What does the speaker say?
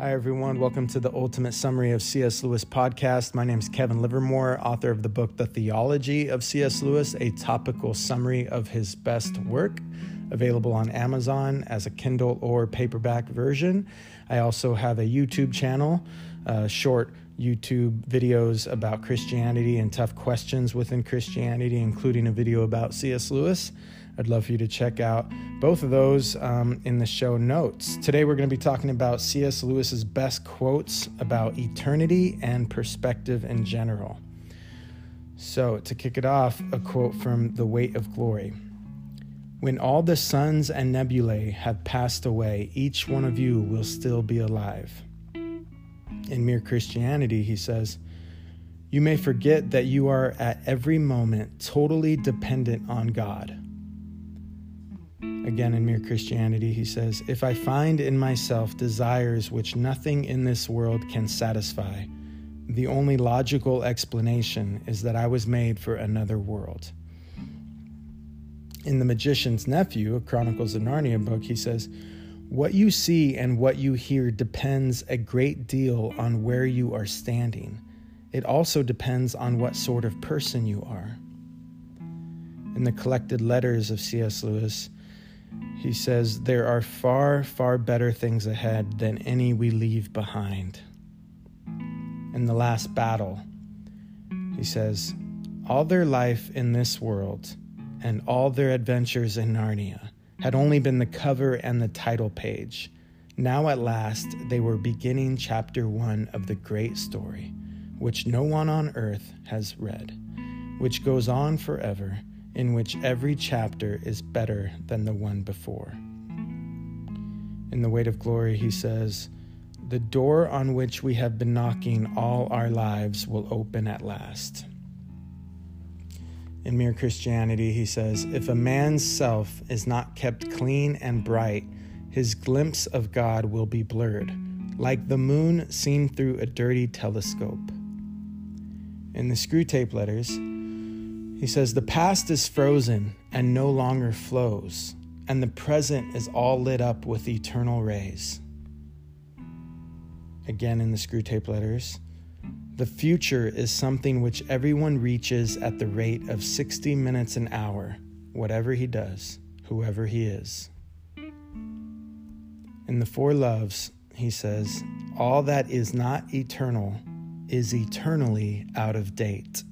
Hi, everyone. Welcome to the Ultimate Summary of C.S. Lewis podcast. My name is Kevin Livermore, author of the book The Theology of C.S. Lewis, a topical summary of his best work, available on Amazon as a Kindle or paperback version. I also have a YouTube channel, uh, short YouTube videos about Christianity and tough questions within Christianity, including a video about C.S. Lewis. I'd love for you to check out both of those um, in the show notes. Today, we're going to be talking about C.S. Lewis's best quotes about eternity and perspective in general. So, to kick it off, a quote from The Weight of Glory. When all the suns and nebulae have passed away, each one of you will still be alive. In Mere Christianity, he says, You may forget that you are at every moment totally dependent on God. Again, in Mere Christianity, he says, If I find in myself desires which nothing in this world can satisfy, the only logical explanation is that I was made for another world. In The Magician's Nephew, a Chronicles of Narnia book, he says, What you see and what you hear depends a great deal on where you are standing. It also depends on what sort of person you are. In the collected letters of C.S. Lewis, he says, There are far, far better things ahead than any we leave behind. In the last battle, he says, All their life in this world and all their adventures in Narnia had only been the cover and the title page. Now, at last, they were beginning chapter one of the great story, which no one on earth has read, which goes on forever in which every chapter is better than the one before. In The Weight of Glory, he says, The door on which we have been knocking all our lives will open at last. In Mere Christianity, he says, If a man's self is not kept clean and bright, his glimpse of God will be blurred, like the moon seen through a dirty telescope. In the Screwtape Letters, he says, The past is frozen and no longer flows, and the present is all lit up with eternal rays. Again, in the Screwtape letters, the future is something which everyone reaches at the rate of 60 minutes an hour, whatever he does, whoever he is. In the Four Loves, he says, All that is not eternal is eternally out of date.